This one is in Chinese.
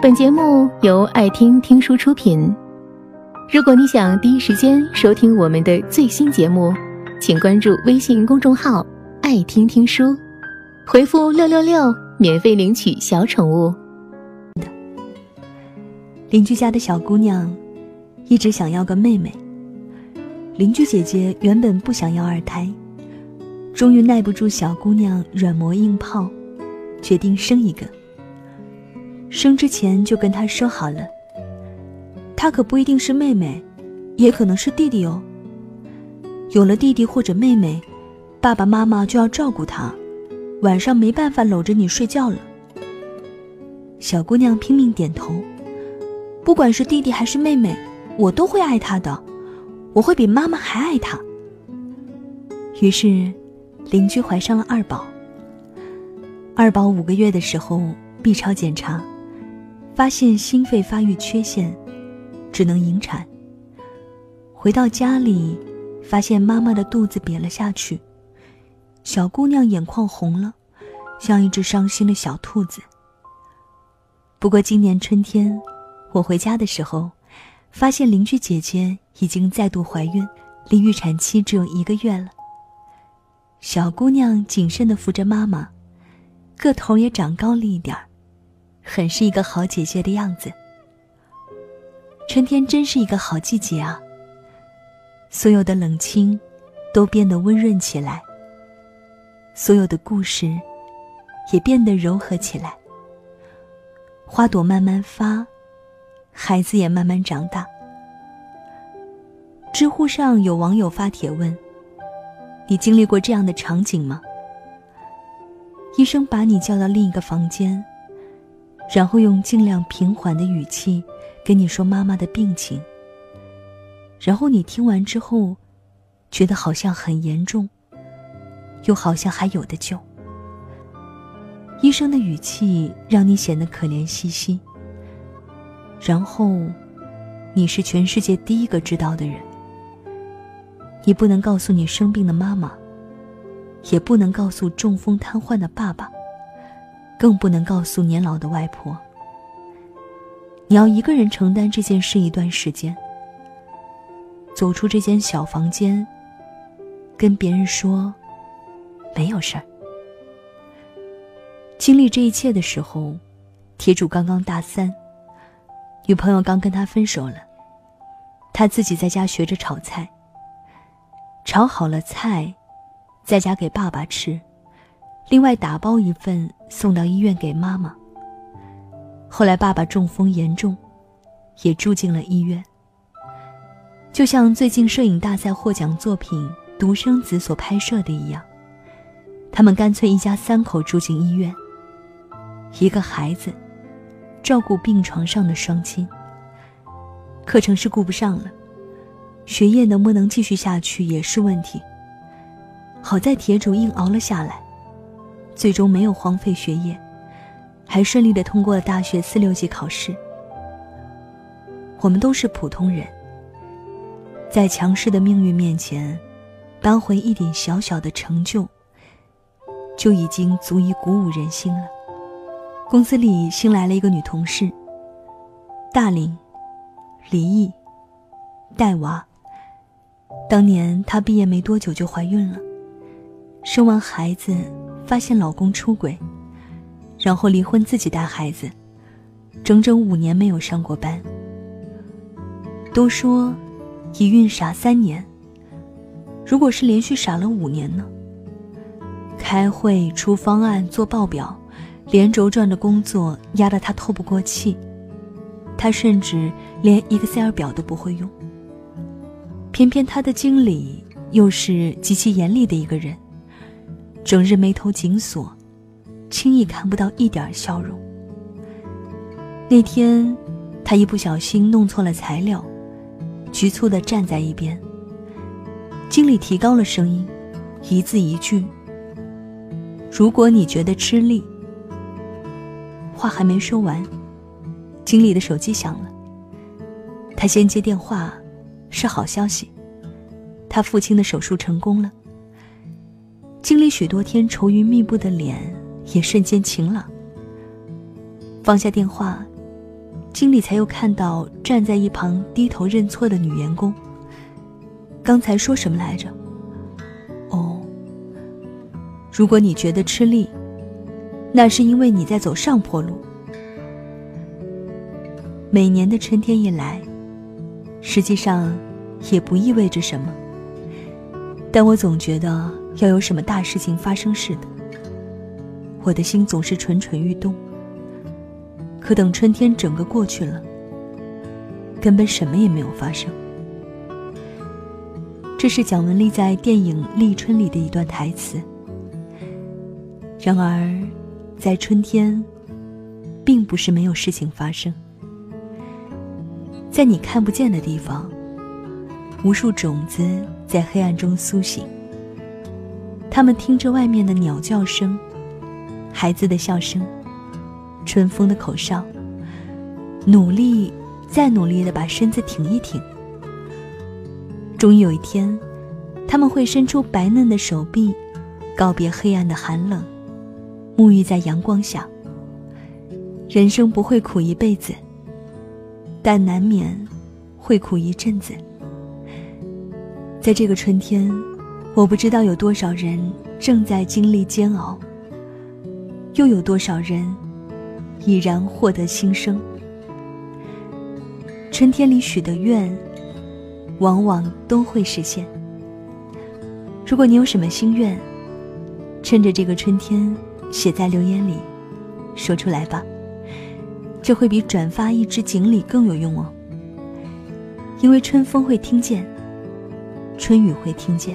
本节目由爱听听书出品。如果你想第一时间收听我们的最新节目，请关注微信公众号“爱听听书”，回复“六六六”免费领取小宠物。邻居家的小姑娘一直想要个妹妹。邻居姐姐原本不想要二胎，终于耐不住小姑娘软磨硬泡，决定生一个。生之前就跟他说好了，他可不一定是妹妹，也可能是弟弟哦。有了弟弟或者妹妹，爸爸妈妈就要照顾他，晚上没办法搂着你睡觉了。小姑娘拼命点头。不管是弟弟还是妹妹，我都会爱他的，我会比妈妈还爱他。于是，邻居怀上了二宝。二宝五个月的时候，B 超检查，发现心肺发育缺陷，只能引产。回到家里，发现妈妈的肚子瘪了下去，小姑娘眼眶红了，像一只伤心的小兔子。不过今年春天。我回家的时候，发现邻居姐姐已经再度怀孕，离预产期只有一个月了。小姑娘谨慎地扶着妈妈，个头也长高了一点儿，很是一个好姐姐的样子。春天真是一个好季节啊！所有的冷清都变得温润起来，所有的故事也变得柔和起来。花朵慢慢发。孩子也慢慢长大。知乎上有网友发帖问：“你经历过这样的场景吗？”医生把你叫到另一个房间，然后用尽量平缓的语气跟你说妈妈的病情。然后你听完之后，觉得好像很严重，又好像还有的救。医生的语气让你显得可怜兮兮。然后，你是全世界第一个知道的人。你不能告诉你生病的妈妈，也不能告诉中风瘫痪的爸爸，更不能告诉年老的外婆。你要一个人承担这件事一段时间。走出这间小房间，跟别人说，没有事儿。经历这一切的时候，铁柱刚刚大三。女朋友刚跟他分手了，他自己在家学着炒菜。炒好了菜，在家给爸爸吃，另外打包一份送到医院给妈妈。后来爸爸中风严重，也住进了医院。就像最近摄影大赛获奖作品《独生子》所拍摄的一样，他们干脆一家三口住进医院，一个孩子。照顾病床上的双亲。课程是顾不上了，学业能不能继续下去也是问题。好在铁主硬熬了下来，最终没有荒废学业，还顺利的通过了大学四六级考试。我们都是普通人，在强势的命运面前，扳回一点小小的成就，就已经足以鼓舞人心了。公司里新来了一个女同事。大龄，离异，带娃。当年她毕业没多久就怀孕了，生完孩子发现老公出轨，然后离婚自己带孩子，整整五年没有上过班。都说，一孕傻三年。如果是连续傻了五年呢？开会、出方案、做报表。连轴转的工作压得他透不过气，他甚至连 Excel 表都不会用。偏偏他的经理又是极其严厉的一个人，整日眉头紧锁，轻易看不到一点笑容。那天，他一不小心弄错了材料，局促地站在一边。经理提高了声音，一字一句：“如果你觉得吃力。”话还没说完，经理的手机响了。他先接电话，是好消息，他父亲的手术成功了。经理许多天愁云密布的脸也瞬间晴朗。放下电话，经理才又看到站在一旁低头认错的女员工。刚才说什么来着？哦，如果你觉得吃力，那是因为你在走上坡路。每年的春天一来，实际上也不意味着什么，但我总觉得要有什么大事情发生似的。我的心总是蠢蠢欲动。可等春天整个过去了，根本什么也没有发生。这是蒋雯丽在电影《立春》里的一段台词。然而，在春天，并不是没有事情发生。在你看不见的地方，无数种子在黑暗中苏醒。他们听着外面的鸟叫声，孩子的笑声，春风的口哨，努力，再努力的把身子挺一挺。终于有一天，他们会伸出白嫩的手臂，告别黑暗的寒冷，沐浴在阳光下。人生不会苦一辈子，但难免会苦一阵子。在这个春天，我不知道有多少人正在经历煎熬，又有多少人已然获得新生。春天里许的愿。往往都会实现。如果你有什么心愿，趁着这个春天写在留言里，说出来吧。这会比转发一支锦鲤更有用哦。因为春风会听见，春雨会听见，